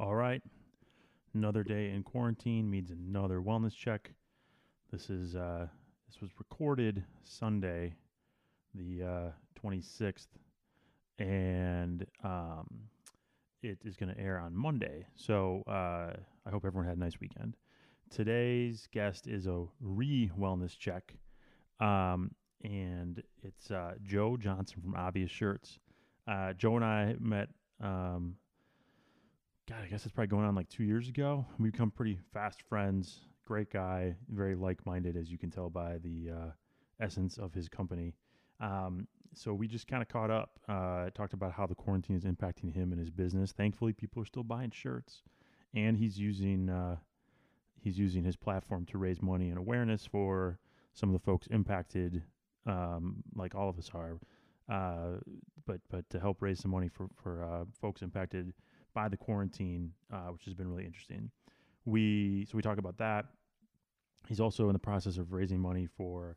All right. Another day in quarantine means another wellness check. This is uh, this was recorded Sunday, the uh, 26th, and um, it is going to air on Monday. So uh, I hope everyone had a nice weekend. Today's guest is a re wellness check, um, and it's uh, Joe Johnson from Obvious Shirts. Uh, Joe and I met. Um, God, I guess it's probably going on like two years ago. We become pretty fast friends. Great guy, very like-minded, as you can tell by the uh, essence of his company. Um, so we just kind of caught up, uh, talked about how the quarantine is impacting him and his business. Thankfully, people are still buying shirts, and he's using uh, he's using his platform to raise money and awareness for some of the folks impacted, um, like all of us are. Uh, but but to help raise some money for for uh, folks impacted by the quarantine, uh, which has been really interesting. We so we talk about that. He's also in the process of raising money for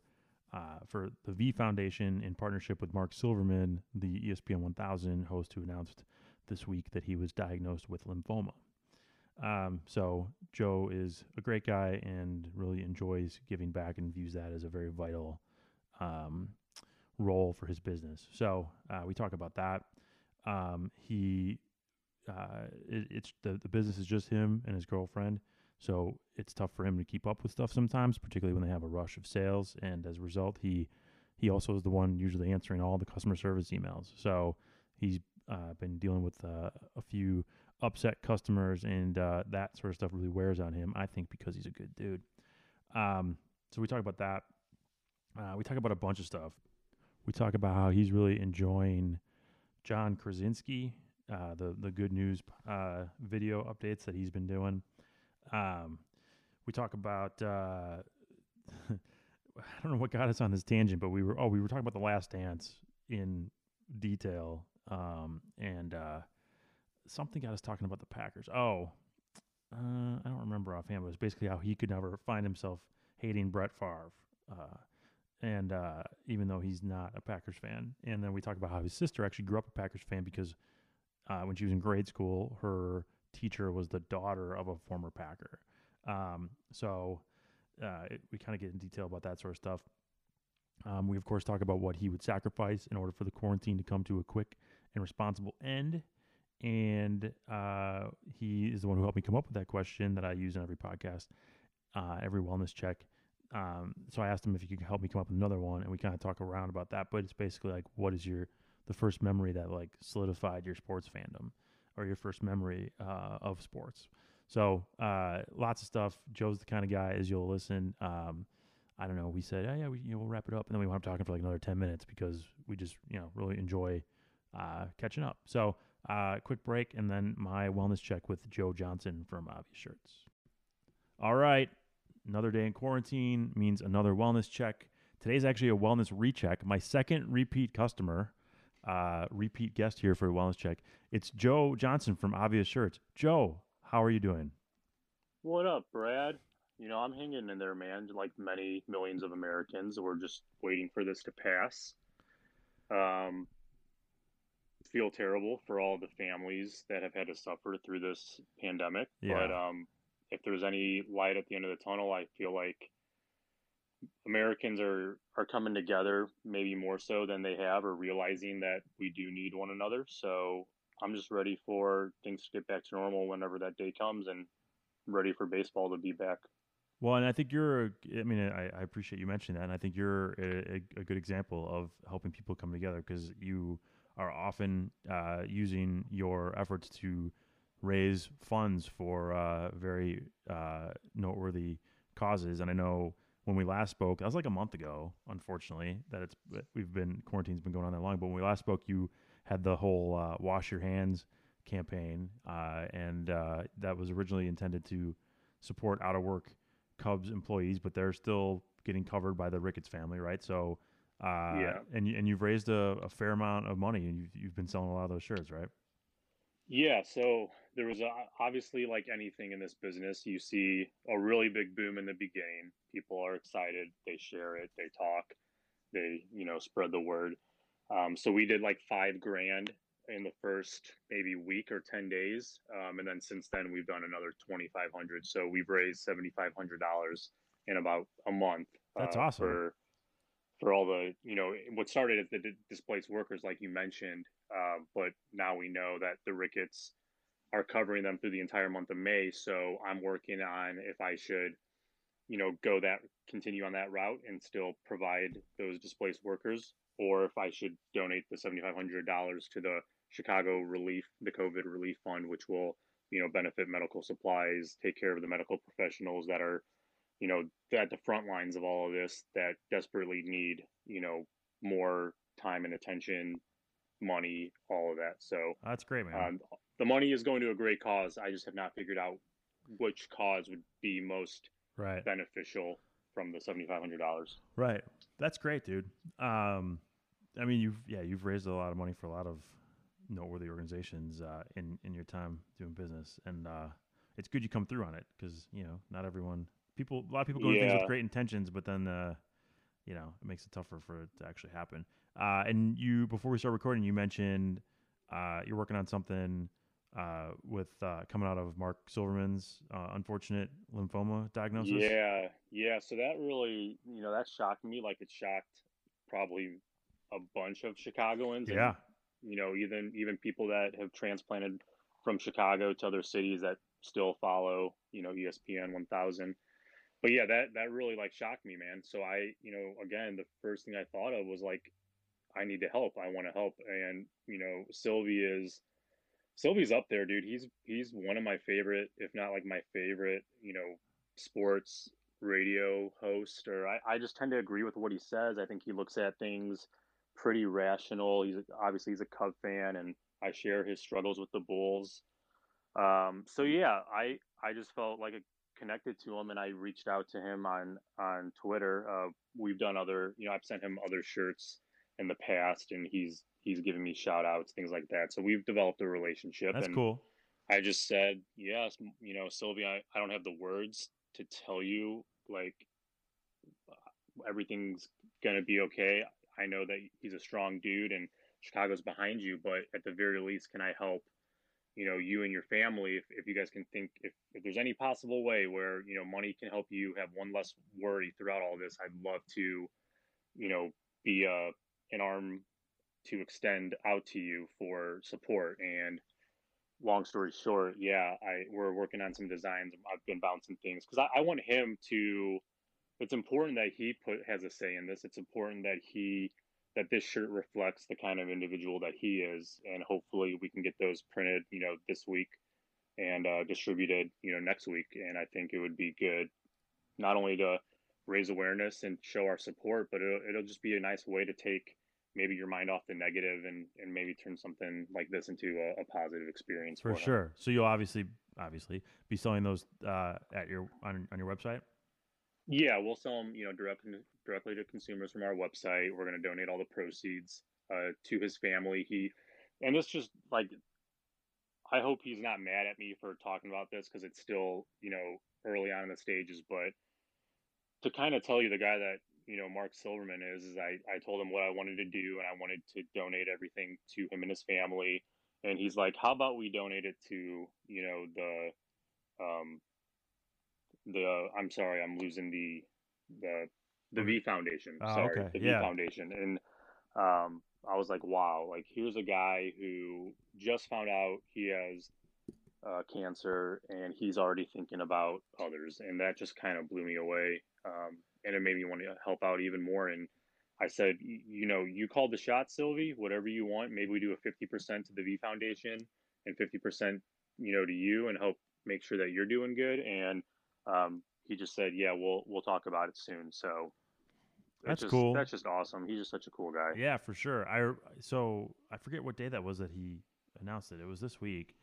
uh, for the V Foundation in partnership with Marc Silverman, the ESPN 1000 host who announced this week that he was diagnosed with lymphoma. Um, so Joe is a great guy and really enjoys giving back and views that as a very vital um, role for his business. So uh, we talk about that. Um, he uh, it, it's the the business is just him and his girlfriend, so it's tough for him to keep up with stuff sometimes, particularly when they have a rush of sales. And as a result, he he also is the one usually answering all the customer service emails. So he's uh, been dealing with uh, a few upset customers, and uh, that sort of stuff really wears on him. I think because he's a good dude. Um, so we talk about that. Uh, we talk about a bunch of stuff. We talk about how he's really enjoying John Krasinski uh, the the good news uh, video updates that he's been doing. Um, we talk about uh, I don't know what got us on this tangent, but we were oh we were talking about the Last Dance in detail, um, and uh, something got us talking about the Packers. Oh, uh, I don't remember offhand, but it was basically how he could never find himself hating Brett Favre. Uh, and uh, even though he's not a Packers fan, and then we talk about how his sister actually grew up a Packers fan because uh, when she was in grade school, her teacher was the daughter of a former Packer. Um, so uh, it, we kind of get in detail about that sort of stuff. Um, we of course talk about what he would sacrifice in order for the quarantine to come to a quick and responsible end. And uh, he is the one who helped me come up with that question that I use in every podcast, uh, every wellness check. Um, so I asked him if he could help me come up with another one, and we kind of talk around about that. But it's basically like, what is your the first memory that like solidified your sports fandom or your first memory uh, of sports. So uh, lots of stuff. Joe's the kind of guy as you'll listen. Um, I don't know. We said, oh, yeah, we, you know, we'll wrap it up, and then we wound up talking for like another ten minutes because we just you know really enjoy uh, catching up. So uh, quick break, and then my wellness check with Joe Johnson from Obvious Shirts. All right, another day in quarantine means another wellness check. Today's actually a wellness recheck. My second repeat customer uh, repeat guest here for a wellness check. It's Joe Johnson from Obvious Shirts. Joe, how are you doing? What up, Brad? You know, I'm hanging in there, man. Like many millions of Americans, we're just waiting for this to pass. Um, feel terrible for all the families that have had to suffer through this pandemic. Yeah. But um, if there's any light at the end of the tunnel, I feel like Americans are are coming together maybe more so than they have or realizing that we do need one another. So I'm just ready for things to get back to normal whenever that day comes and ready for baseball to be back. Well, and I think you're, I mean, I, I appreciate you mentioning that. And I think you're a, a good example of helping people come together because you are often uh, using your efforts to raise funds for uh, very uh, noteworthy causes. And I know when we last spoke, that was like a month ago, unfortunately, that it's we've been quarantine's been going on that long. But when we last spoke, you had the whole uh, wash your hands campaign, uh, and uh, that was originally intended to support out of work Cubs employees, but they're still getting covered by the Ricketts family, right? So, uh, yeah, and and you've raised a, a fair amount of money, and you've you've been selling a lot of those shirts, right? Yeah, so there was a, obviously like anything in this business, you see a really big boom in the beginning. People are excited, they share it, they talk, they you know spread the word. Um, so we did like five grand in the first maybe week or 10 days. Um, and then since then, we've done another 2,500. So we've raised $7,500 in about a month. That's uh, awesome. For, for all the, you know, what started as the d- displaced workers, like you mentioned, uh, but now we know that the Ricketts are covering them through the entire month of May. So I'm working on if I should, you know, go that, continue on that route and still provide those displaced workers or if I should donate the $7,500 to the Chicago Relief, the COVID Relief Fund, which will, you know, benefit medical supplies, take care of the medical professionals that are, you know, at the front lines of all of this that desperately need, you know, more time and attention, money, all of that. So that's great, man. Um, the money is going to a great cause. I just have not figured out which cause would be most right. beneficial from the seventy five hundred dollars. Right. That's great, dude. Um, I mean, you've yeah, you've raised a lot of money for a lot of noteworthy organizations uh, in in your time doing business, and uh, it's good you come through on it because you know not everyone people a lot of people go yeah. to things with great intentions, but then uh, you know it makes it tougher for it to actually happen. Uh, and you before we start recording, you mentioned uh, you're working on something uh, with uh, coming out of Marc Silverman's uh, unfortunate lymphoma diagnosis. Yeah, yeah. So that really, you know, that shocked me. Like it shocked probably a bunch of Chicagoans. Yeah. You know, even even people that have transplanted from Chicago to other cities that still follow, you know, ESPN 1000. But yeah, that that really like shocked me, man. So I, you know, again, the first thing I thought of was like, I need to help. I want to help, and you know, Silvy is Silvy's up there, dude. He's he's one of my favorite, if not like my favorite, you know, sports radio host. Or I, I just tend to agree with what he says. I think he looks at things pretty rational. He's obviously he's a Cub fan, and I share his struggles with the Bulls. Um, so yeah, I I just felt like a, connected to him, and I reached out to him on on Twitter. Uh, we've done other, you know, I've sent him other shirts in the past, and he's he's given me shout outs, things like that. So we've developed a relationship. That's and cool. I just said, yes, you know, Sylvia, I, I don't have the words to tell you like uh, everything's going to be okay. I know that he's a strong dude and Chicago's behind you, but at the very least, can I help, you know, you and your family? If, if you guys can think, if, if there's any possible way where, you know, money can help you have one less worry throughout all this, I'd love to, you know, be a, an arm to extend out to you for support. And long story short, yeah, I we're working on some designs. I've been bouncing things because I, I want him to. It's important that he put has a say in this. It's important that he that this shirt reflects the kind of individual that he is, and hopefully we can get those printed, you know, this week and uh, distributed, you know, next week. And I think it would be good, not only to raise awareness and show our support, but it'll, it'll just be a nice way to take maybe your mind off the negative and and maybe turn something like this into a, a positive experience for, for sure. So you'll obviously obviously be selling those uh, at your on, on your website. Yeah, we'll sell them you know directly directly to consumers from our website. We're going to donate all the proceeds uh, to his family. He and this just like I hope he's not mad at me for talking about this because it's still you know early on in the stages, but to kind of tell you the guy that you know Marc Silverman is is I I told him what I wanted to do and I wanted to donate everything to him and his family. And he's like how about we donate it to you know the um the I'm sorry I'm losing the the the V Foundation. Oh, sorry okay. the V yeah. Foundation. And um I was like wow like here's a guy who just found out he has uh, cancer and he's already thinking about others. And that just kind of blew me away. Um, and it made me want to help out even more. And I said, you know, you called the shot, Silvy. Whatever you want. Maybe we do a fifty percent to the V Foundation and fifty percent, you know, to you, and help make sure that you're doing good. And um, he just said, yeah, we'll we'll talk about it soon. So that's just, cool. That's just awesome. He's just such a cool guy. Yeah, for sure. I so I forget what day that was that he announced it. It was this week.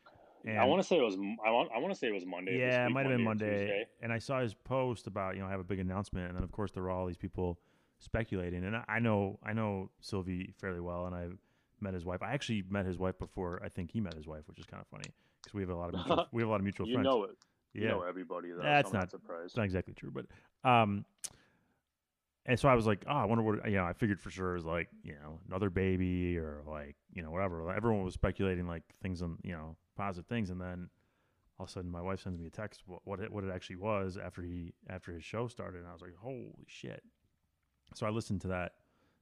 And I want to say it was. I want. I want to say it was Monday. Yeah, it might have been Monday. And I saw his post about you know I have a big announcement, and then of course there were all these people speculating. And I, I know I know Silvy fairly well, and I met his wife. I actually met his wife before I think he met his wife, which is kind of funny because we have a lot of mutual, we have a lot of mutual you friends. know it. Yeah. You know everybody. Though, That's so not surprised. It's not exactly true, but um, and so I was like, oh, I wonder what you know. I figured for sure it was like you know another baby or like you know whatever. Everyone was speculating like things on you know positive things, and then all of a sudden my wife sends me a text what what it, what it actually was after he after his show started, and I was like, holy shit. So I listened to that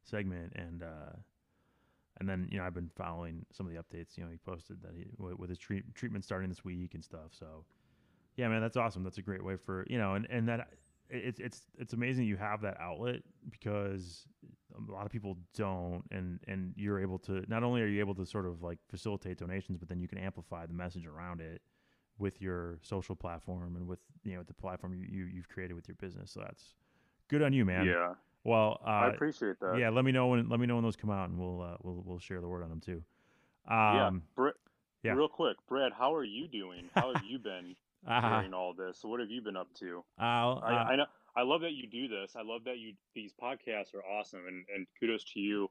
segment and uh, and then you know I've been following some of the updates. You know he posted that he with, his treat, treatment starting this week and stuff. So yeah, man, that's awesome. That's a great way for you know, and and that it's it's it's amazing you have that outlet because a lot of people don't, and and you're able to not only are you able to sort of like facilitate donations, but then you can amplify the message around it with your social platform and with you know the platform you, you you've created with your business. So that's good on you, man. Yeah. Well, uh, I appreciate that. Yeah, let me know when let me know when those come out, and we'll uh, we'll we'll share the word on them too. Um, yeah, Br- yeah. Real quick, Brad, how are you doing? How have you been uh, during all this? So what have you been up to? Uh, I, I know I love that you do this. I love that you these podcasts are awesome, and, and kudos to you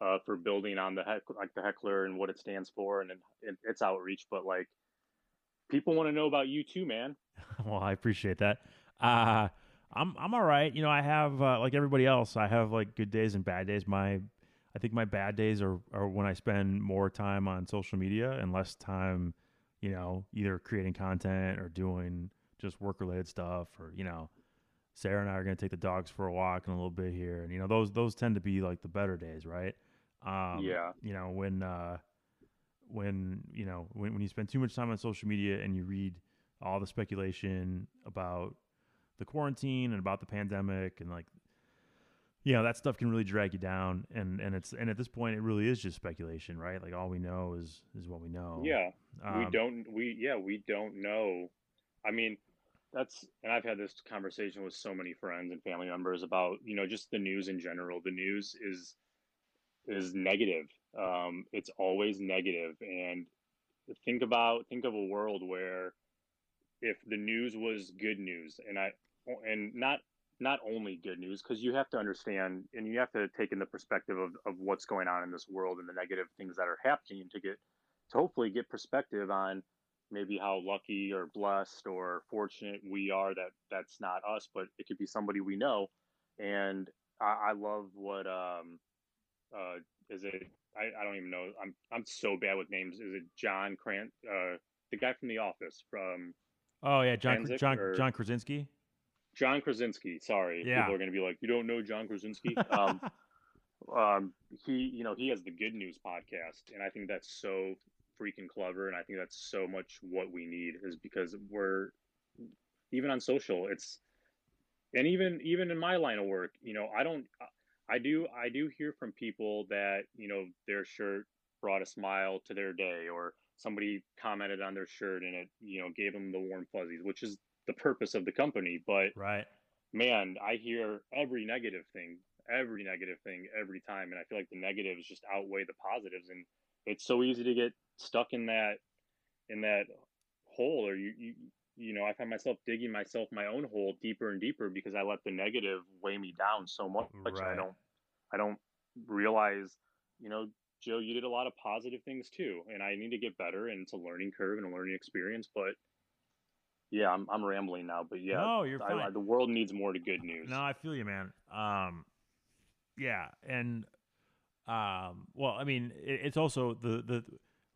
uh, for building on the heck, like the heckler and what it stands for and, and its outreach. But like, people want to know about you too, man. well, I appreciate that. Uh, I'm I'm all right. You know, I have uh, like everybody else. I have like good days and bad days. My I think my bad days are are when I spend more time on social media and less time, you know, either creating content or doing just work related stuff or you know, Sarah and I are going to take the dogs for a walk in a little bit here, and you know those those tend to be like the better days, right? Um, yeah. You know when uh, when you know when when you spend too much time on social media and you read all the speculation about the quarantine and about the pandemic and like you know that stuff can really drag you down and and it's and at this point it really is just speculation right? Like all we know is is what we know. Yeah. Um, we don't we yeah we don't know. I mean that's and i've had this conversation with so many friends and family members about you know just the news in general. The news is is negative. Um it's always negative. And think about think of a world where if the news was good news and i and not not only good news because you have to understand and you have to take in the perspective of, of what's going on in this world and the negative things that are happening to get to hopefully get perspective on maybe how lucky or blessed or fortunate we are that that's not us but it could be somebody we know. And i, I love what um uh is it I, I don't even know i'm i'm so bad with names. Is it john krant uh the guy from the office from oh yeah john john or, john krasinski John Krasinski. Sorry, yeah. people are going to be like, "You don't know John Krasinski." um, um, he, you know, he has the Good News podcast, and I think that's so freaking clever, and I think that's so much what we need is because we're even on social, it's and even even in my line of work, you know, I don't, I do, I do hear from people that you know their shirt brought a smile to their day, or somebody commented on their shirt and it, you know, gave them the warm fuzzies, which is the purpose of the company. But right, man, I hear every negative thing, every negative thing every time, and I feel like the negatives just outweigh the positives, and it's so easy to get stuck in that in that hole, or you you you know, I find myself digging myself my own hole deeper and deeper because I let the negative weigh me down so much. Right. I don't I don't realize, you know, Joe, you did a lot of positive things too, and I need to get better, and it's a learning curve and a learning experience. But yeah, I'm I'm rambling now, but yeah, no, you're fine. I, the world needs more to good news. No, I feel you, man. Um, yeah, and um, well, I mean, it, it's also the the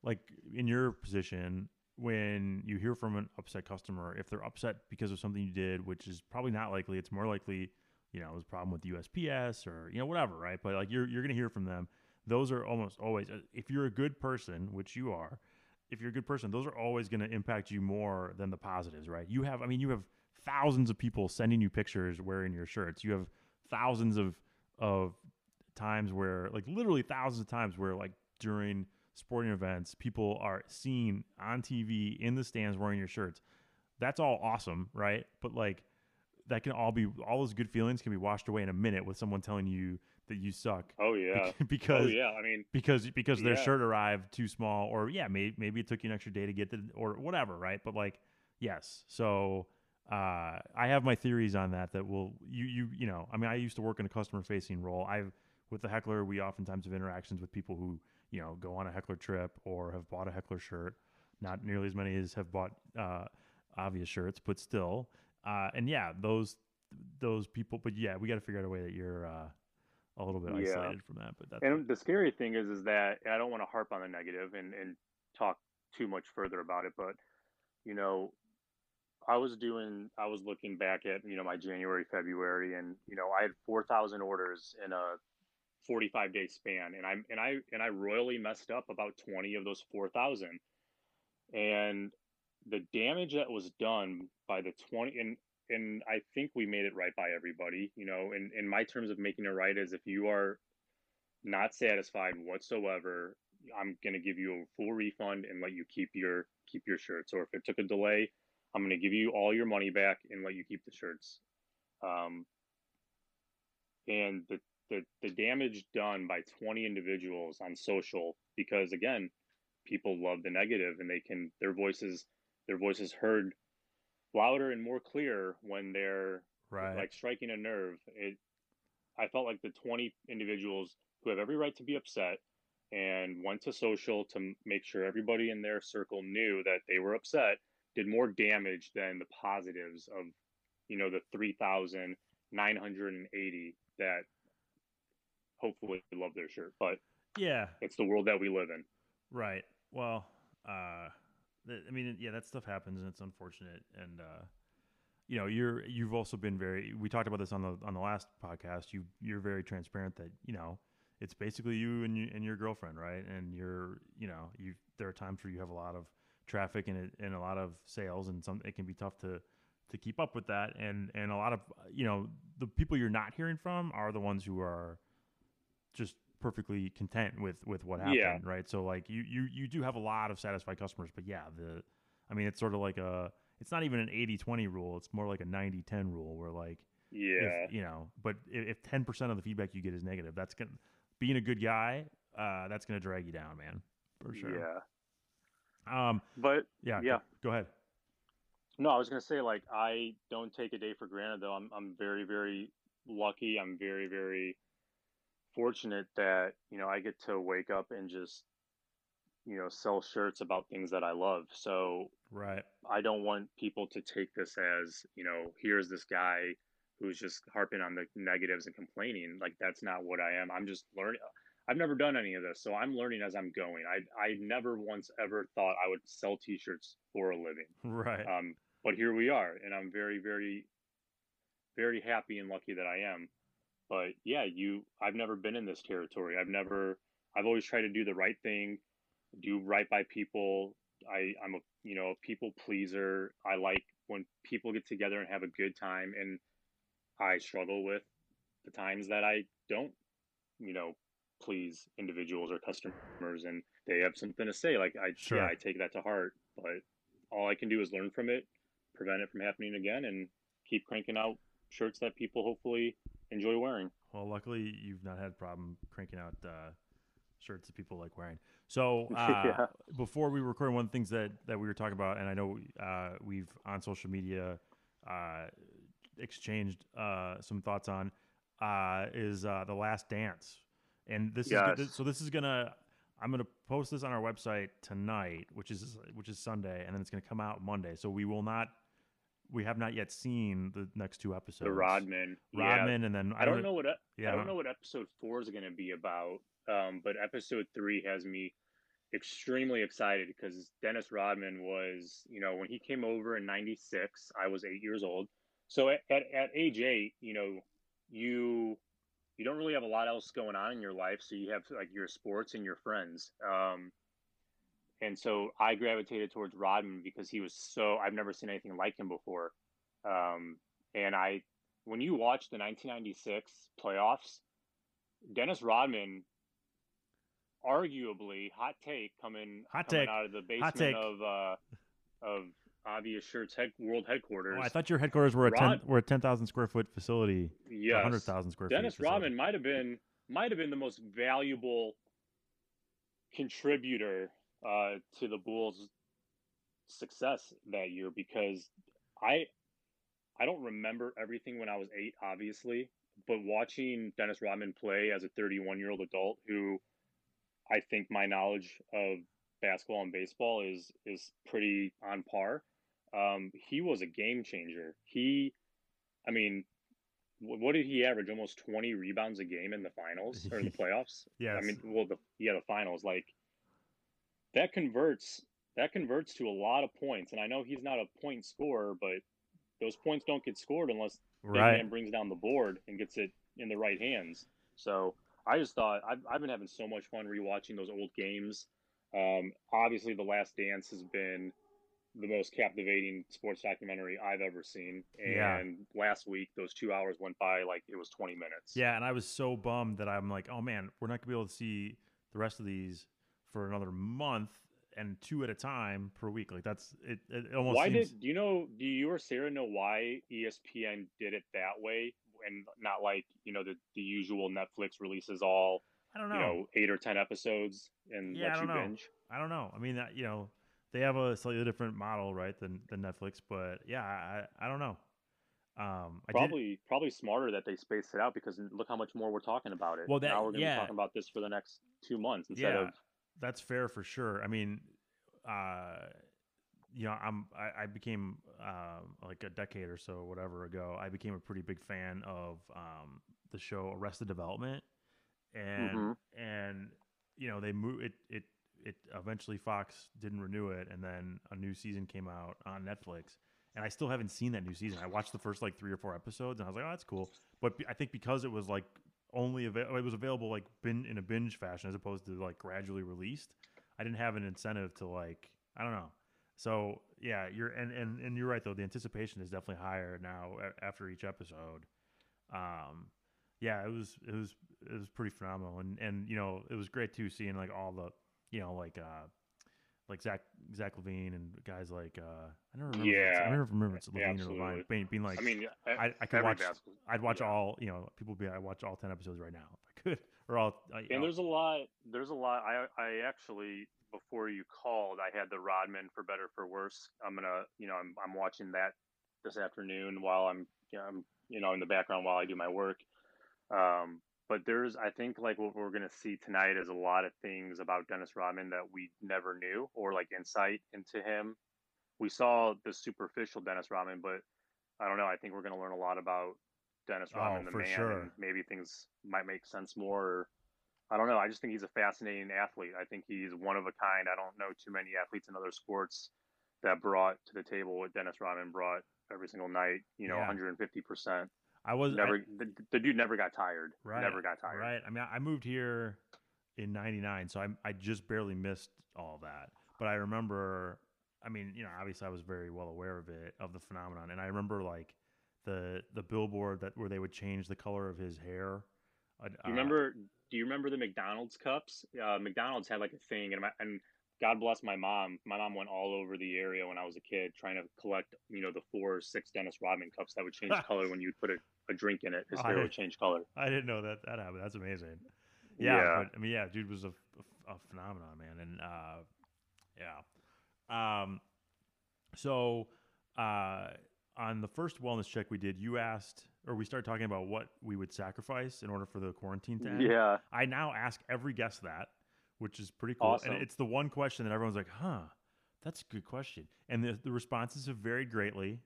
like in your position when you hear from an upset customer, if they're upset because of something you did, which is probably not likely, it's more likely, you know, it was a problem with the USPS or you know whatever, right? But like you're you're gonna hear from them. Those are almost always, if you're a good person, which you are, if you're a good person, those are always going to impact you more than the positives, right? You have, I mean, you have thousands of people sending you pictures wearing your shirts. You have thousands of of times where, like, literally thousands of times where, like, during sporting events, people are seen on TV in the stands wearing your shirts. That's all awesome, right? But like, that can all be all those good feelings can be washed away in a minute with someone telling you that you suck. Oh yeah. because oh, yeah, I mean because because their yeah. shirt arrived too small or yeah, maybe maybe it took you an extra day to get the or whatever, right? But like yes. So uh, I have my theories on that that will you you you know, I mean I used to work in a customer facing role. I've with the heckler, we oftentimes have interactions with people who, you know, go on a heckler trip or have bought a heckler shirt. Not nearly as many as have bought uh, obvious shirts, but still. Uh, and yeah, those those people. But yeah, we got to figure out a way that you're uh, a little bit Yeah. from that. But that's And the scary thing is, is that I don't want to harp on the negative and and talk too much further about it, but you know, I was doing, I was looking back at you know my January, February, and you know I had four thousand orders in a forty-five day span, and I'm and I and I royally messed up about twenty of those four thousand, and the damage that was done by the twenty and and I think we made it right by everybody. You know, in in my terms of making it right is if you are not satisfied whatsoever, I'm going to give you a full refund and let you keep your keep your shirts. Or if it took a delay, I'm going to give you all your money back and let you keep the shirts. Um, and the, the the damage done by 20 individuals on social because again, people love the negative and they can their voices their voices heard louder and more clear when they're right. like striking a nerve. It, I felt like the 20 individuals who have every right to be upset and went to social to make sure everybody in their circle knew that they were upset did more damage than the positives of, you know, the 3,980 that hopefully love their shirt. But yeah. it's the world that we live in. Right. Well, uh, I mean, yeah, that stuff happens and it's unfortunate. And, uh, you know, you're, you've also been very, we talked about this on the, on the last podcast. You, you're very transparent that, you know, it's basically you and you and your girlfriend, right? And you're, you know, you, there are times where you have a lot of traffic and it, and a lot of sales and some, it can be tough to, to keep up with that. And, and a lot of, you know, the people you're not hearing from are the ones who are just perfectly content with with what happened Yeah. right so like you you you do have a lot of satisfied customers but yeah the i mean it's sort of like a it's not even an 80-20 rule it's more like a 90-10 rule where like Yeah. if, you know but if, if 10% of the feedback you get is negative that's gonna being a good guy uh that's gonna drag you down man for sure Yeah. um But yeah Yeah. go, go ahead No, I was gonna say like I don't take a day for granted though. I'm I'm very very lucky. I'm very very fortunate that you know I get to wake up and just you know sell shirts about things that I love. So right I don't want people to take this as you know here's this guy who's just harping on the negatives and complaining. Like that's not what I am. I'm just learning. I've never done any of this, so I'm learning as I'm going. I I never once ever thought I would sell T-shirts for a living. right Um, but here we are, and I'm very, very, very happy and lucky that I am. But yeah, you, I've never been in this territory. I've never, I've always tried to do the right thing, do right by people. I, I'm a, you know, a people pleaser. I like when people get together and have a good time, and I struggle with the times that I don't, you know, please individuals or customers, and they have something to say. Like I, Sure. yeah, I take that to heart. But all I can do is learn from it, prevent it from happening again, and keep cranking out shirts that people hopefully enjoy wearing. Well, luckily you've not had a problem cranking out uh, shirts that people like wearing. So uh, Yeah. before we record, one of the things that, that we were talking about, and I know uh, we've on social media uh, exchanged uh, some thoughts on, uh, is uh, the Last Dance, and this is Yes. good, so this is gonna. I'm gonna post this on our website tonight, which is which is Sunday, and then it's gonna come out Monday. So we will not, we have not yet seen the next two episodes. The Rodman, yeah. Rodman, and then I don't know what Yeah, I don't know what episode four is going to be about, um, but episode three has me extremely excited because Dennis Rodman was, you know, when he came over in '96, I was eight years old. So at, at, at age eight, you know, you you don't really have a lot else going on in your life, so you have like your sports and your friends. Um, and so I gravitated towards Rodman because he was so I've never seen anything like him before. Um, and I when you watch the 1996 playoffs, Dennis Rodman, arguably hot take coming, Hot coming take. out of the basement of uh, of obvious shirts head, world headquarters. Oh, I thought your headquarters were a ten, Rod- were a ten thousand square foot facility, yes, hundred thousand square Dennis feet. Rodman might have been might have been the most valuable contributor uh, to the Bulls' success that year because I I don't remember everything when I was eight, obviously, but watching Dennis Rodman play as a 31 year old adult who I think my knowledge of basketball and baseball is is pretty on par. Um, he was a game changer. He, I mean, what did he average? Almost twenty rebounds a game in the finals or in the playoffs. Yeah, I mean, well, the yeah, the finals. Like that converts that converts to a lot of points, and I know he's not a point scorer, but those points don't get scored unless right. man brings down the board and gets it in the right hands. So I just thought I've, I've been having so much fun rewatching those old games. Um, obviously, The Last Dance has been the most captivating sports documentary I've ever seen. And Yeah. last week, those two hours went by like it was 20 minutes. Yeah, and I was so bummed that I'm like, oh man, we're not gonna be able to see the rest of these for another month and two at a time per week. Like that's it. It almost Why seems, did do you know? Do you or Sarah know why ESPN did it that way and not like you know the the usual Netflix releases all I don't know. you know eight or ten episodes and Yeah, I let you know. binge? I don't know. I mean, that, you know, they have a slightly different model, right, than than Netflix. But yeah, I I don't know. Um, did, Probably probably smarter that they spaced it out because look how much more we're talking about it. Well, that- now we're going to yeah. be talking about this for the next two months instead Yeah. of that's fair for sure. I mean, uh, you know, I'm I, I became um, like a decade or so, whatever ago. I became a pretty big fan of um, the show Arrested Development, and Mhm. and you know they move it it it eventually Fox didn't renew it, and then a new season came out on Netflix. And I still haven't seen that new season. I watched the first like three or four episodes, and I was like, "Oh, that's cool." But I think because it was like only available, it was available like bin- in a binge fashion as opposed to like gradually released. I didn't have an incentive to like I don't know. So yeah, you're and and and you're right though. The anticipation is definitely higher now after each episode. Um, yeah, it was it was it was pretty phenomenal, and and you know it was great too seeing like all the you know like uh like Zach Zach LaVine and guys like uh I don't remember I Yeah, don't remember it's Levine or. Levine being, being like I mean, I, I could watch basketball- I'd watch yeah. all you know people be I watch all ten episodes right now if I could or all I, And there's a lot. There's a lot. I I actually before you called, I had the Rodman for better for worse. I'm gonna, you know, I'm I'm watching that this afternoon while I'm, you know, I'm, you know, in the background while I do my work. Um, but there's, I think, like what we're gonna see tonight is a lot of things about Dennis Rodman that we never knew, or like insight into him. We saw the superficial Dennis Rodman, but I don't know. I think we're gonna learn a lot about Dennis Oh, Rodman, the for man, sure. maybe things might make sense more. Or, I don't know. I just think he's a fascinating athlete. I think he's one of a kind. I don't know too many athletes in other sports that brought to the table what Dennis Rodman brought every single night. You know, Yeah. 150 percent. I was I- Never. the, the dude never got tired. right Never got tired. right. I mean I moved here in '99, so I I just barely missed all that. But I remember, I mean, you know, obviously I was very well aware of it of the phenomenon, and I remember like the the billboard that where they would change the color of his hair. Uh, Do you remember? Do you remember the McDonald's cups? Uh, McDonald's had like a thing, and my, and God bless my mom. My mom went all over the area when I was a kid trying to collect, you know, the four or six Dennis Rodman cups that would change color when you'd put a, a drink in it. His Oh, hair would change color. I didn't know that that happened. That's amazing. Yeah, Yeah. but I mean, yeah, dude was a, a, a phenomenon, man, and uh, yeah. Um, so uh, on the first wellness check we did, you asked, or we started talking about what we would sacrifice in order for the quarantine to end. Yeah. I now ask every guest that, which is pretty cool, Awesome. and it's the one question that everyone's like, "Huh, that's a good question," and the the responses have varied greatly.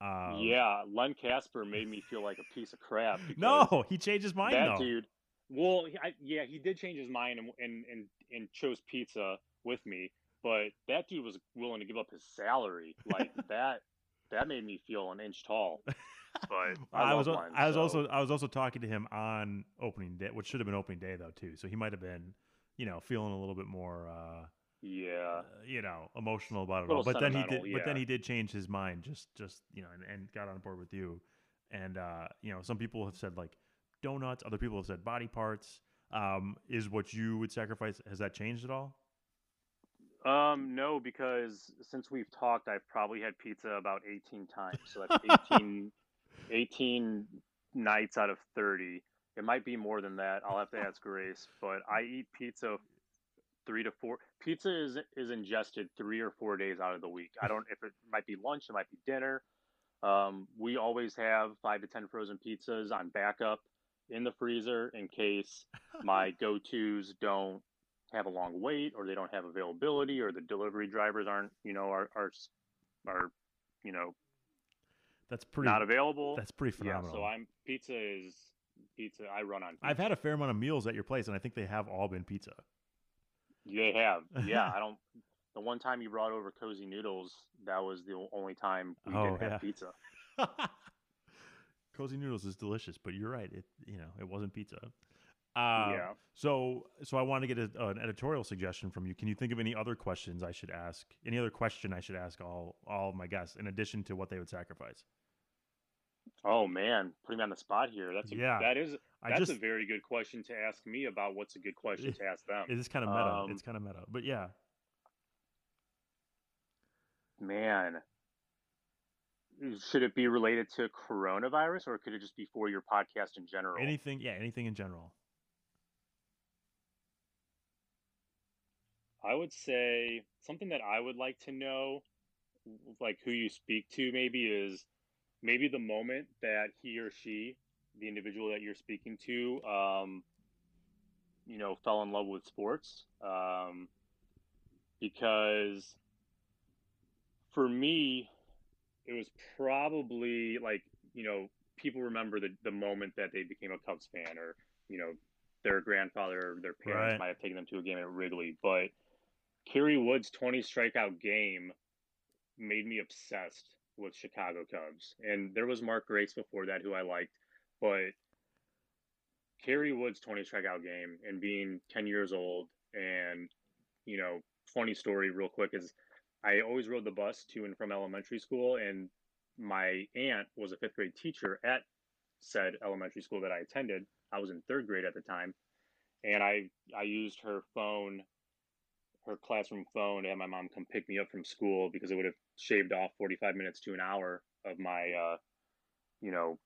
Um, yeah. Len Kasper made me feel like a piece of crap. No, he changed his mind that though. dude. Well, I, yeah, he did change his mind and, and and and chose pizza with me, but that dude was willing to give up his salary. Like that, that made me feel an inch tall. But I, I, was love al- Len, I was so- also I was also talking to him on opening day, which should have been opening day though too. So he might have been, you know, feeling a little bit more, uh, yeah. uh, you know, emotional about it all. But then he did, sentimental, but then he did change his mind, just just you know, and, and got on board with you. And uh, you know, some people have said like donuts, other people have said body parts. Um, is what you would sacrifice? Has that changed at all? Um, no, because since we've talked, I've probably had pizza about 18 times. So that's 18, 18 nights out of 30. It might be more than that. I'll have to ask Grace, but I eat pizza three to four. Pizza is is ingested three or four days out of the week. I don't if it might be lunch, it might be dinner. Um, we always have five to ten frozen pizzas on backup in the freezer in case my go tos don't have a long wait or they don't have availability or the delivery drivers aren't you know are are are you know That's pretty. not available. That's pretty yeah, phenomenal. so I'm pizza is pizza. I run on. Pizza. I've had a fair amount of meals at your place, and I think they have all been pizza. They have. Yeah, I don't. The one time you brought over cozy noodles, that was the only time we Oh, did have yeah. pizza. Cozy noodles is delicious, but you're right. It you know it wasn't pizza. Uh, yeah. So so I want to get a, an editorial suggestion from you. Can you think of any other questions I should ask? Any other question I should ask all all of my guests in addition to what they would sacrifice? Oh man, putting me on the spot here. That's a, Yeah. That is. That's just a very good question to ask me about. What's a good question to ask them? it is kind of meta. Um, it's kind of meta, but yeah. Man, should it be related to coronavirus, or could it just be for your podcast in general? Anything, yeah, anything in general. I would say something that I would like to know, like who you speak to, maybe is maybe the moment that he or she, the individual that you're speaking to, um, you know, fell in love with sports. Um, because for me, it was probably like, you know, people remember the, the moment that they became a Cubs fan or, you know, their grandfather or their parents Right. might have taken them to a game at Wrigley. But Kerry Wood's 20 strikeout game made me obsessed with Chicago Cubs. And there was Mark Grace before that who I liked, but Kerry Wood's 20 strikeout game and being 10 years old and you know, funny story real quick is I always rode the bus to and from elementary school and my aunt was a 5th grade teacher at said elementary school that I attended. I was in 3rd grade at the time and I I used her phone her classroom phone to have my mom come pick me up from school because it would have shaved off 45 minutes to an hour of my uh, you know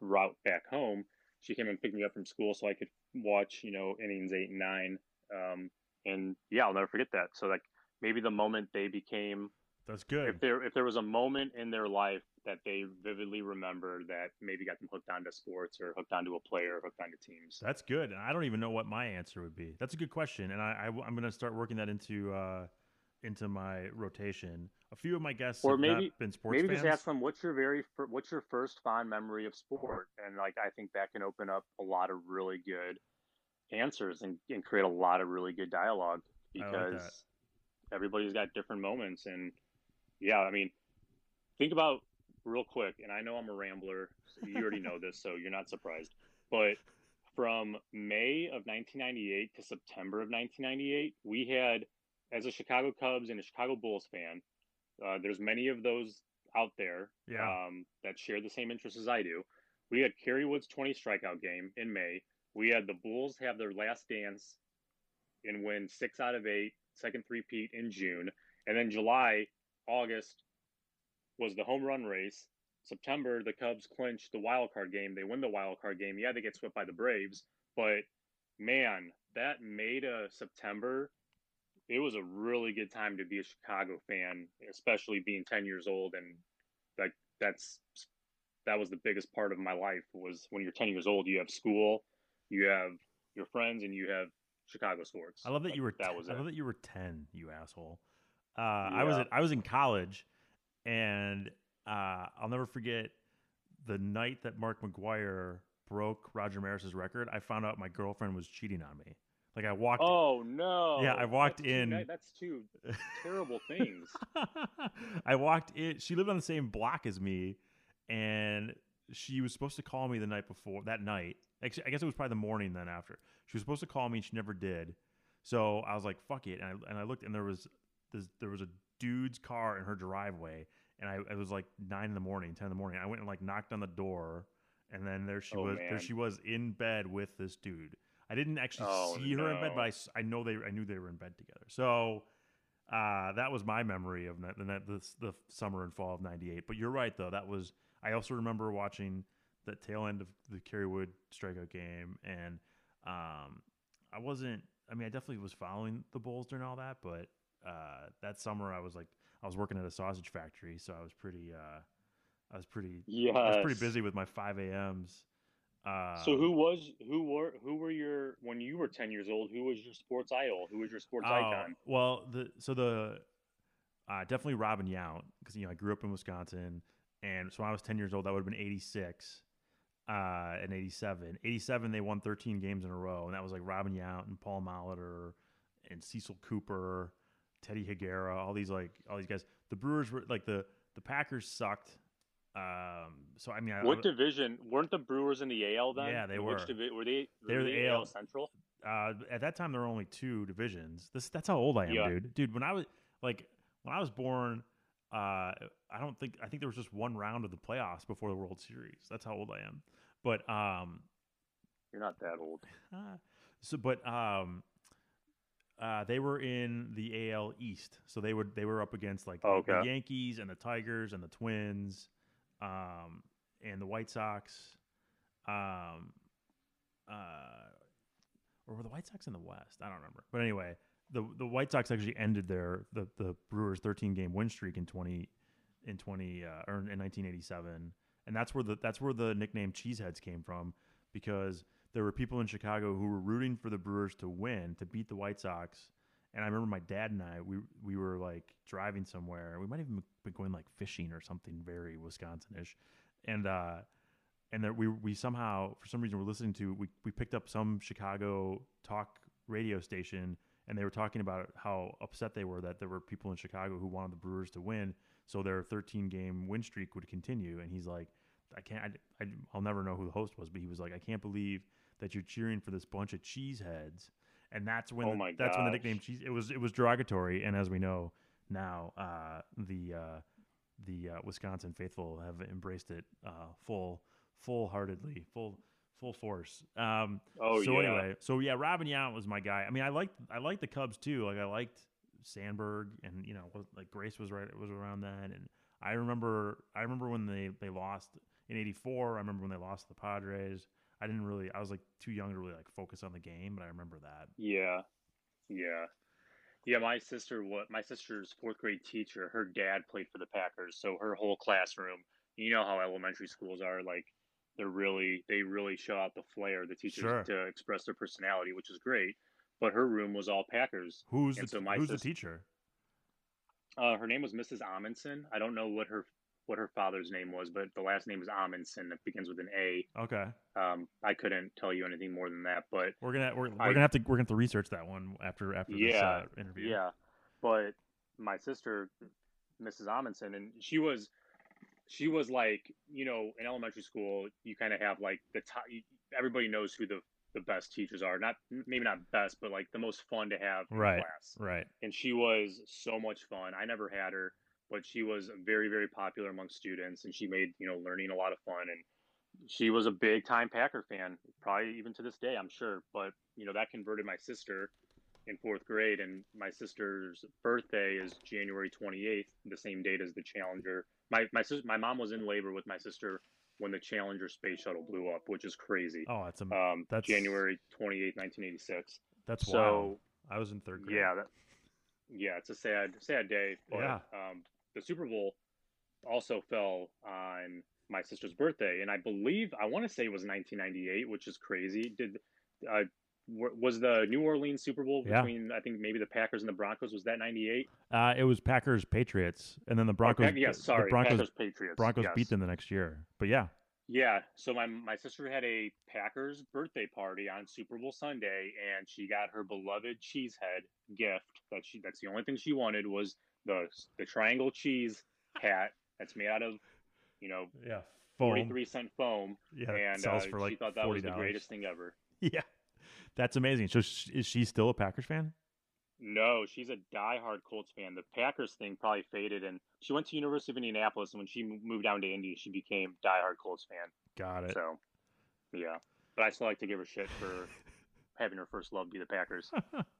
route back home she came and picked me up from school so i could watch you know innings eight and nine um, and yeah i'll never forget that so like maybe the moment they became That's good. if there if there was a moment in their life that they vividly remember that maybe got them hooked onto sports or hooked onto a player or hooked onto teams That's good. And I don't even know what my answer would be. That's a good question, and I, I am going to start working that into uh, into my rotation. A few of my guests Or have maybe- been sports maybe fans. just ask them what's your very what's your first fond memory of sport and like i think that can open up a lot of really good answers and, and create a lot of really good dialogue I like because everybody's got different moments and yeah i mean think about real quick and i know i'm a rambler so you already know this so you're not surprised but from may of 1998 to september of 1998 we had as a chicago cubs and a chicago bulls fan uh, there's many of those out there Yeah. um, that share the same interests as I do. We had Kerry Wood's 20 strikeout game in May. We had the Bulls have their last dance and win six out of eight, second three-peat in June. And then July, August was the home run race. September, the Cubs clinched the wild card game. They win the wild card game. Yeah, they get swept by the Braves. But man, that May to September it was a really good time to be a Chicago fan, especially being 10 years old and like that's that was the biggest part of my life was when you're 10 years old you have school, you have your friends and you have Chicago sports. I love that Like, you were. that was I it. love that you were ten. You asshole. Uh, I was at, I was in college, and uh, I'll never forget the night that Mark McGwire broke Roger Maris's record. I found out my girlfriend was cheating on me. Like I walked. Oh no. Yeah, I walked That's in- ni- that's two terrible things. I walked in. She lived on the same block as me, and she was supposed to call me the night before that night. Actually, I guess it was probably the morning then after. She was supposed to call me, and she never did. So I was like, "Fuck it," and I and I looked, and there was this, there was a dude's car in her driveway, and I it was like nine in the morning, ten in the morning. I went and like knocked on the door, and then there she Oh, was. There she was in bed with this dude. I didn't actually Oh, see her in bed, no. but I know they I knew they were in bed together. So uh, that was my memory of the, the, the summer and fall of '98. But you're right, though. That was I also remember watching the tail end of the Kerry Wood strikeout game, and um, I wasn't. I mean, I definitely was following the Bulls during all that, but uh, that summer I was like I was working at a sausage factory, so I was pretty. Uh, I was pretty. Yeah. I was pretty busy with my five a.m.s. Uh, So who was who were who were your when you were 10 years old, who was your sports idol? Who was your sports Oh, icon? Well, the so the uh, definitely Robin Yount because you know I grew up in Wisconsin, and so when I was 10 years old, that would have been 86 uh, and 87. 87, they won 13 games in a row, and that was like Robin Yount and Paul Molitor and Cecil Cooper, Teddy Higuera, all these like all these guys. The Brewers were like the the Packers sucked. Um, so I mean, I, What division weren't the Brewers in the AL then? Yeah, they Which were. divi- were they? Were were the they AL. Central. uh, at that time there were only two divisions. This that's how old I am, Yeah. dude. Dude, when I was like when I was born, uh, I don't think I think there was just one round of the playoffs before the World Series. That's how old I am. But um, You're not that old. Uh, so, but um, uh, they were in the AL East, so they would they were up against like Oh, the. Yankees and the Tigers and the Twins, um, and the White Sox, um, uh, or were the White Sox in the West? I don't remember. But anyway, the the White Sox actually ended their the the Brewers 13 game win streak in 20 in 20 uh, or in 1987, and that's where the that's where the nickname Cheeseheads came from because there were people in Chicago who were rooting for the Brewers to win to beat the White Sox. And I remember my dad and I we we were like driving somewhere. We might even been going like fishing or something very Wisconsin-ish, and uh, and we we somehow for some reason were listening to we we picked up some Chicago talk radio station and they were talking about how upset they were that there were people in Chicago who wanted the Brewers to win so their 13 game win streak would continue and he's like I can't I, I, I'll never know who the host was but he was like I can't believe that you're cheering for this bunch of cheeseheads and that's when Oh the- that's when the nickname cheese it was it was derogatory and as we know now uh, the uh, the uh, Wisconsin faithful have embraced it uh, full full heartedly full full force um, Oh so yeah. anyway, so yeah, Robin Yount was my guy. I mean, I liked I liked the Cubs too. Like I liked Sandberg, and you know, like Grace was right was around then, and I remember I remember when they they lost in '84. I remember when they lost to the Padres. I didn't really I was like too young to really like focus on the game, but I remember that. Yeah, yeah, yeah. My sister, what my sister's fourth grade teacher, her dad played for the Packers, so her whole classroom. You know how elementary schools are like. They're really they really show out the flair the teachers Sure. to express their personality, which is great. But her room was all Packers. Who's And the so my who's the teacher? Uh, her name was Mrs. Amundsen. I don't know what her what her father's name was, but the last name is Amundsen. It begins with an A. Okay, Um, I couldn't tell you anything more than that, but we're gonna we're, we're I- gonna have to we're gonna have to research that one after after this uh, interview. Yeah, but my sister, Mrs. Amundsen, and she was, she was like, you know, in elementary school, you kind of have like the top. Everybody knows who the the best teachers are. Not maybe not best, but like the most fun to have in Right. class. right. And she was so much fun. I never had her, but she was very very popular among students, and she made you know learning a lot of fun. And she was a big time Packer fan, probably even to this day, I'm sure. But you know that converted my sister in fourth grade, and my sister's birthday is January 28th, the same date as the Challenger. My my sis, my mom was in labor with my sister when the Challenger space shuttle blew up, which is crazy. Oh, that's a Um, that's- January 28th, 1986. that's So wild. I was in third grade. yeah, that, yeah, it's a sad sad day. But Yeah. um, the Super Bowl also fell on my sister's birthday, and I believe I want to say it was 1998, which is crazy. Did uh, w- was the New Orleans Super Bowl Yeah. between I think maybe the Packers and the Broncos? Was that 98? Uh, it was Packers Patriots, and then the Broncos. Okay, yeah, sorry, the Broncos Packers Patriots. Broncos yes. beat them the next year. But yeah, Yeah, so my my sister had a Packers birthday party on Super Bowl Sunday, and she got her beloved cheesehead gift. That she that's the only thing she wanted was the the triangle cheese hat that's made out of you know yeah, forty three cent foam, Yeah, and sells uh, for like she thought that forty was the greatest thing ever. Yeah, that's amazing. So sh- is she still a Packers fan? No, she's a diehard Colts fan. The Packers thing probably faded, and she went to University of Indianapolis, and when she moved down to Indy, she became diehard Colts fan. Got it. So, yeah. But I still like to give her shit for having her first love be the Packers.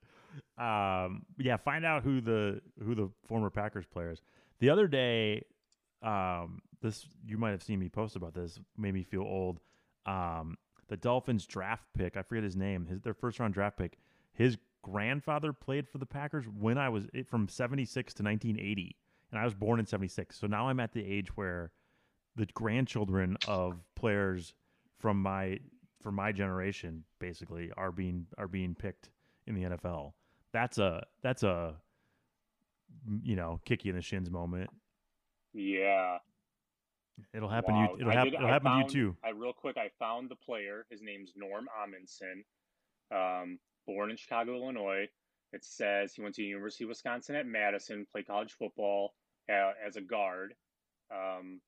um, yeah, find out who the who the former Packers players. The other day, um, this you might have seen me post about this. Made me feel old. Um, the Dolphins draft pick, I forget his name. His their first round draft pick. His grandfather played for the Packers when I was from seventy six to nineteen eighty, and I was born in seventy six. So now I'm at the age where the grandchildren of players from my from my generation basically are being are being picked in the NFL. That's a that's a you know kick you in the shins moment. Yeah. It'll happen Wow. to you. It'll, I hap- did- it'll happen found- to you too. I real quick, I found the player. His name's Norm Amundsen. Um, born in Chicago, Illinois. It says he went to University of Wisconsin at Madison, played college football uh, as a guard, um,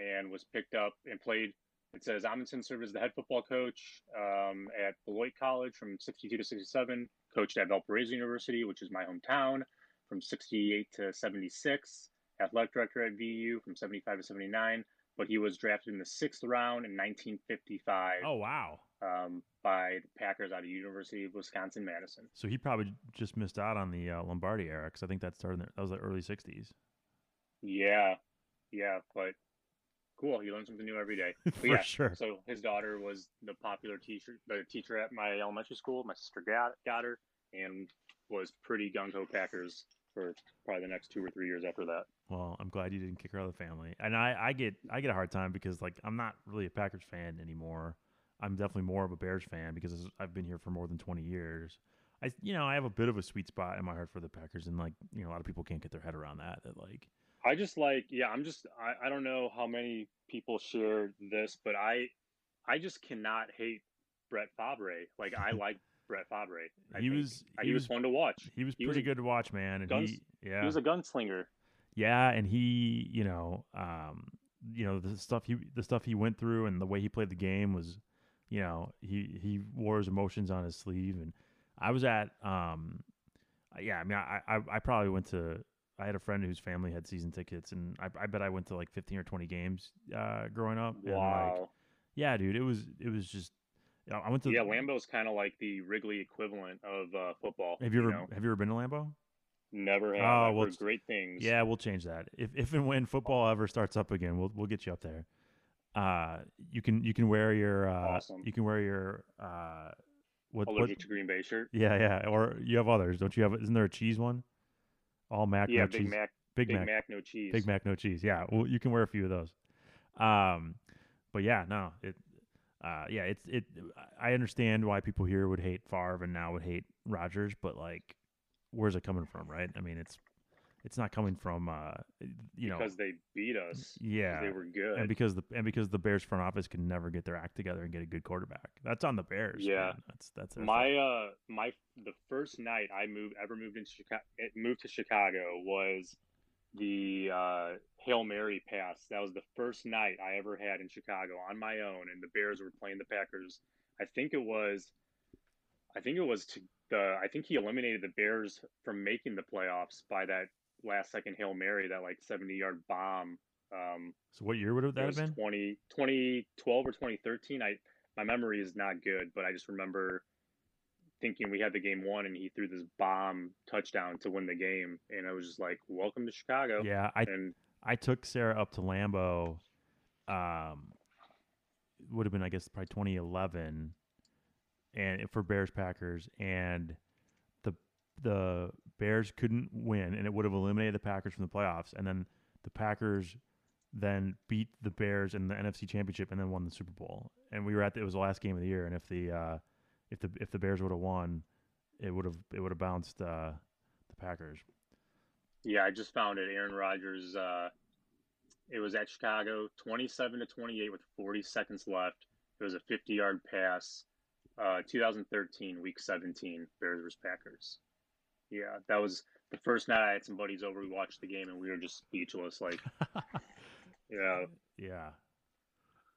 and was picked up and played. It says Amundsen served as the head football coach um, at Beloit College from 62 to 67, coached at Valparaiso University, which is my hometown, from 68 to 76, athletic director at VU from 75 to 79, but he was drafted in the sixth round in 1955 Oh wow! um, by the Packers out of University of Wisconsin Madison. So he probably just missed out on the uh, Lombardi era because I think that started. In the, that was the early '60s. Yeah, yeah, but cool. You learn something new every day. But For yeah, sure. So his daughter was the popular teacher, the teacher at my elementary school. My sister got got her and was pretty gung ho Packers for probably the next two or three years after that. Well, I'm glad you didn't kick her out of the family. And I, I get I get a hard time because like I'm not really a Packers fan anymore. I'm definitely more of a Bears fan because I've been here for more than 20 years. I you know I have a bit of a sweet spot in my heart for the Packers, and like you know a lot of people can't get their head around that. That like I just like, yeah, I'm just, I, I don't know how many people share this, but I, I just cannot hate Brett Favre. Like I like Brett Favre. I he think was he, he was was fun to watch. he was he pretty a good to watch, man. And guns- he yeah He was a gunslinger. Yeah, and he, you know, um, you know, the stuff he the stuff he went through and the way he played the game was, you know, he he wore his emotions on his sleeve. And I was at, um, yeah, I mean, I I, I probably went to. I had a friend whose family had season tickets, and I, I bet I went to like fifteen or twenty games uh, growing up. And like, Wow. yeah, dude, it was it was just. you know, I went to. yeah, Lambeau's kind of like the Wrigley equivalent of uh, football. Have you ever know? have you ever been to Lambeau? Never have. Oh, well, great things. Yeah, we'll change that. If if and when football ever starts up again, we'll we'll get you up there. Uh, you can you can wear your uh, Awesome. you can wear your uh, what what? Allergic to Green Bay shirt. Yeah, yeah. Or you have others, don't you have? Isn't there a cheese one? All Mac, Yeah, no Big cheese. Mac. Big, Big Mac, Mac, no cheese. Big Mac, no cheese. Yeah, well, you can wear a few of those. Um, but yeah, no, it. Uh, yeah, it's it. I understand why people here would hate Favre and now would hate Rodgers, but like, where's it coming from, right? I mean, it's it's not coming from uh, you know, because they beat us. yeah, They were good. and because the and because the Bears front office can never get their act together and get a good quarterback. That's on the Bears. Yeah. man. that's that's my fault. uh my the first night I moved ever moved into Chicago moved to Chicago was the uh, Hail Mary pass. That was the first night I ever had in Chicago on my own, and the Bears were playing the Packers. I think it was, I think it was to the. I think he eliminated the Bears from making the playoffs by that last second Hail Mary, that like seventy yard bomb. Um, so what year would that have been? 20, 2012 or 2013. I my memory is not good, but I just remember thinking we had the game won and he threw this bomb touchdown to win the game, and I was just like, "Welcome to Chicago." Yeah, I And I took Sarah up to Lambeau. Um, would have been I guess probably 2011, and for Bears Packers, and the the Bears couldn't win, and it would have eliminated the Packers from the playoffs, and then the Packers then beat the Bears in the NFC Championship, and then won the Super Bowl. And we were at the, it was the last game of the year, and if the uh, if the if the Bears would have won, it would have it would have bounced uh, the Packers. yeah, I just found it. Aaron Rodgers. Uh, it was at Chicago, twenty-seven to twenty-eight with forty seconds left. It was a fifty-yard pass. Uh, 2013, Week 17, Bears versus Packers. Yeah, that was the first night I had some buddies over. We watched the game and we were just speechless. Like, yeah, Yeah.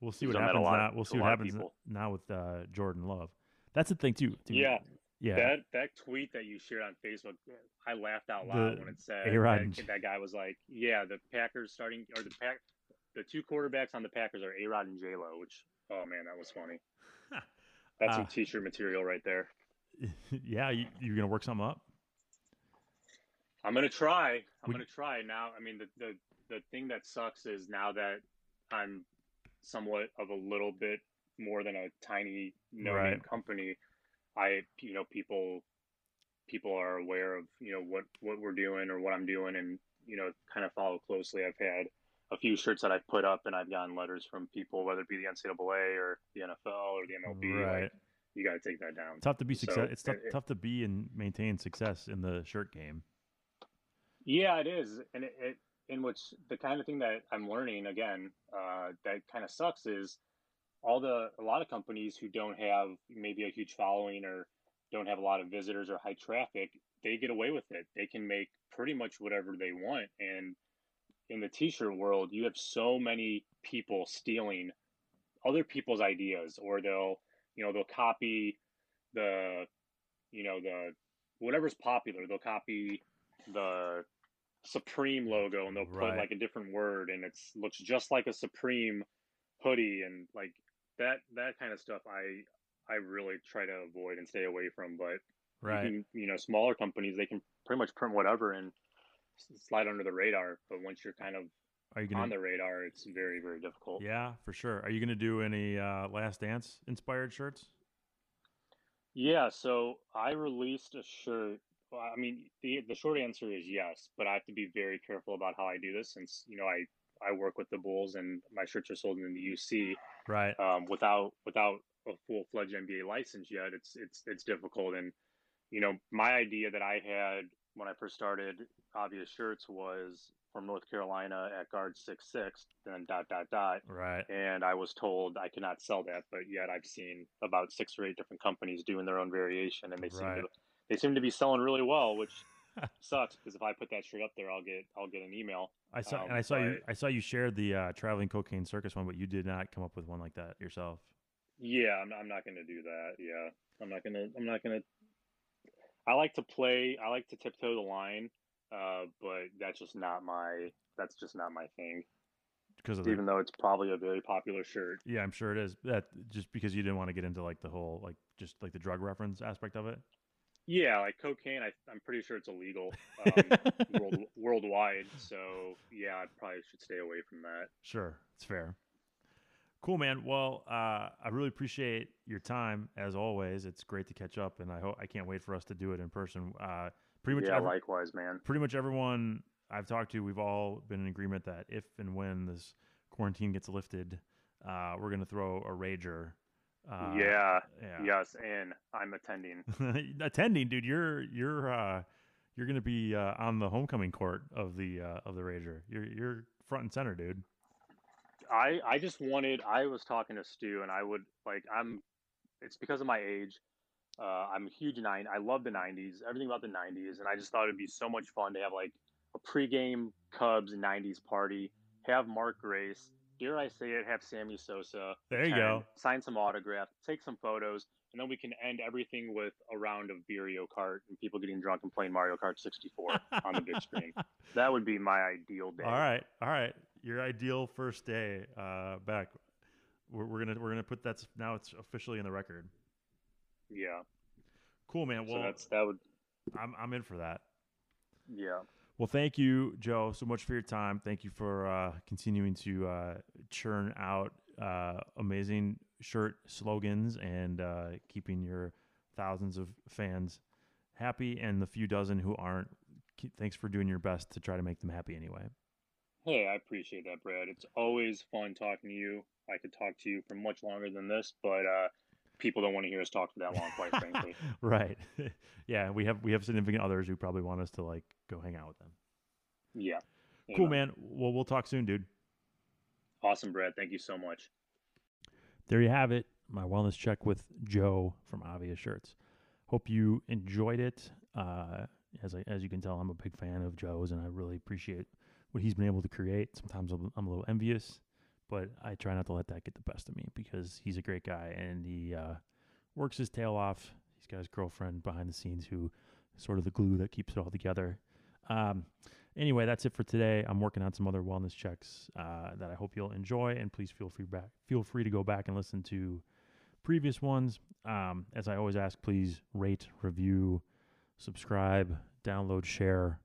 We'll see what done that a happens lot- now. We'll see what happens now with uh, Jordan Love. That's the thing too. too. Yeah, Yeah. That that tweet that you shared on Facebook, I laughed out loud The when it said A-Rod that, that guy was like, "Yeah, the Packers starting or the pack, the two quarterbacks on the Packers are A Rod and J Lo." Which, oh man, that was funny. That's Uh, some T-shirt material right there. yeah. You, you're gonna work something up. I'm gonna try. I'm Would- gonna try now. I mean, the the the thing that sucks is now that I'm somewhat of a little bit more than a tiny no name Right. company. I you know people people are aware of you know what what we're doing or what I'm doing and you know kind of follow closely. I've had a few shirts that I've put up and I've gotten letters from people whether it be the NCAA or the NFL or the MLB. Right. Like, you got to take that down. Tough to be So, success. It's tough, it- tough to be and maintain success in the shirt game. Yeah, it is, and it, it in which the kind of thing that I'm learning again uh, that kind of sucks is all the a lot of companies who don't have maybe a huge following or don't have a lot of visitors or high traffic, they get away with it. They can make pretty much whatever they want. And in the t-shirt world, you have so many people stealing other people's ideas, or they'll you know they'll copy the you know the whatever's popular. They'll copy the Supreme logo and they'll put Right. like a different word and it's looks just like a Supreme hoodie and like that that kind of stuff I I really try to avoid and stay away from. But you Right. can, you know, smaller companies they can pretty much print whatever and slide under the radar. But once you're kind of Are you on gonna? the radar, it's very very difficult. Yeah, for sure. Are you gonna do any uh, Last Dance inspired shirts? Yeah, so I released a shirt. Well, I mean, the the short answer is yes, but I have to be very careful about how I do this since, you know, I I work with the Bulls and my shirts are sold in the UC. Right. Um, without without a full fledged NBA license yet, it's it's it's difficult. And you know, my idea that I had when I first started Obvious Shirts was from North Carolina at guard six six, then dot dot dot Right. and I was told I could not sell that, but yet I've seen about six or eight different companies doing their own variation, and they seem Right. to they seem to be selling really well, which sucks because if I put that shirt up there, I'll get I'll get an email. I saw Um, and I saw you. I saw you shared the uh, traveling cocaine circus one, but you did not come up with one like that yourself. Yeah, I'm, I'm not going to do that. Yeah, I'm not gonna I'm not gonna. I like to play. I like to tiptoe the line, uh, but that's just not my that's just not my thing. Because of the, Even though it's probably a very popular shirt. yeah, I'm sure it is. That just because you didn't want to get into like the whole like just like the drug reference aspect of it. Yeah, like cocaine. I, I'm pretty sure it's illegal. Um, world, worldwide. So yeah, I probably should stay away from that. Sure, it's fair. Cool, man. Well, uh, I really appreciate your time as always. It's great to catch up, and I hope I can't wait for us to do it in person. Uh, pretty much, yeah, every- likewise, man. pretty much everyone I've talked to, we've all been in agreement that if and when this quarantine gets lifted, uh, we're gonna throw a rager. Uh, yeah, yeah. yes, and I'm attending. Attending, dude, you're you're uh, you're gonna be uh, on the homecoming court of the uh, of the rager. You're you're front and center, dude. I I just wanted. I was talking to Stu, and I would like. I'm. It's because of my age. Uh, I'm a huge nine. I love the '90s. Everything about the '90s, and I just thought it'd be so much fun to have like a pregame Cubs '90s party. Have Mark Grace. Dare I say it? Have Sammy Sosa. There you go. Sign some autograph. Take some photos. And then we can end everything with a round of Mario Kart and people getting drunk and playing Mario Kart 64 on the big screen. That would be my ideal day. All right, all right. Your ideal first day uh, back. We're, we're gonna we're gonna put that's now it's officially in the record. Yeah. Cool, man. so Well, that's that would I'm I'm in for that. yeah. Well, thank you, Joe, so much for your time. Thank you for uh, continuing to uh, churn out uh, amazing shirt slogans and uh, keeping your thousands of fans happy, and the few dozen who aren't. Thanks for doing your best to try to make them happy anyway. Hey, I appreciate that, Brad. It's always fun talking to you. I could talk to you for much longer than this, but uh, people don't want to hear us talk for that long, quite frankly. right. yeah, we have we have significant others who probably want us to like go hang out with them. Yeah. Cool, man. Well, we'll talk soon, dude. Awesome, Brad. Thank you so much. There you have it. My wellness check with Joe from Obvious Shirts. Hope you enjoyed it. Uh, as I, as you can tell, I'm a big fan of Joe's, and I really appreciate what he's been able to create. Sometimes I'm I'm a little envious, but I try not to let that get the best of me because he's a great guy and he uh, works his tail off. He's got his girlfriend behind the scenes who sort of the glue that keeps it all together. Um, anyway, that's it for today. I'm working on some other wellness checks uh, that I hope you'll enjoy, and please feel free back feel free to go back and listen to previous ones. Um, as I always ask, please rate, review, subscribe, download, share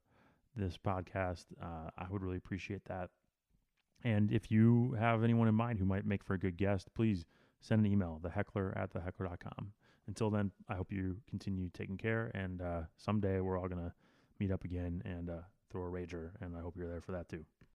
this podcast. Uh, I would really appreciate that. And if you have anyone in mind who might make for a good guest, please send an email, theheckler at theheckler.com. Until then, I hope you continue taking care, and uh, someday we're all going to meet up again and uh, throw a rager, and I hope you're there for that too.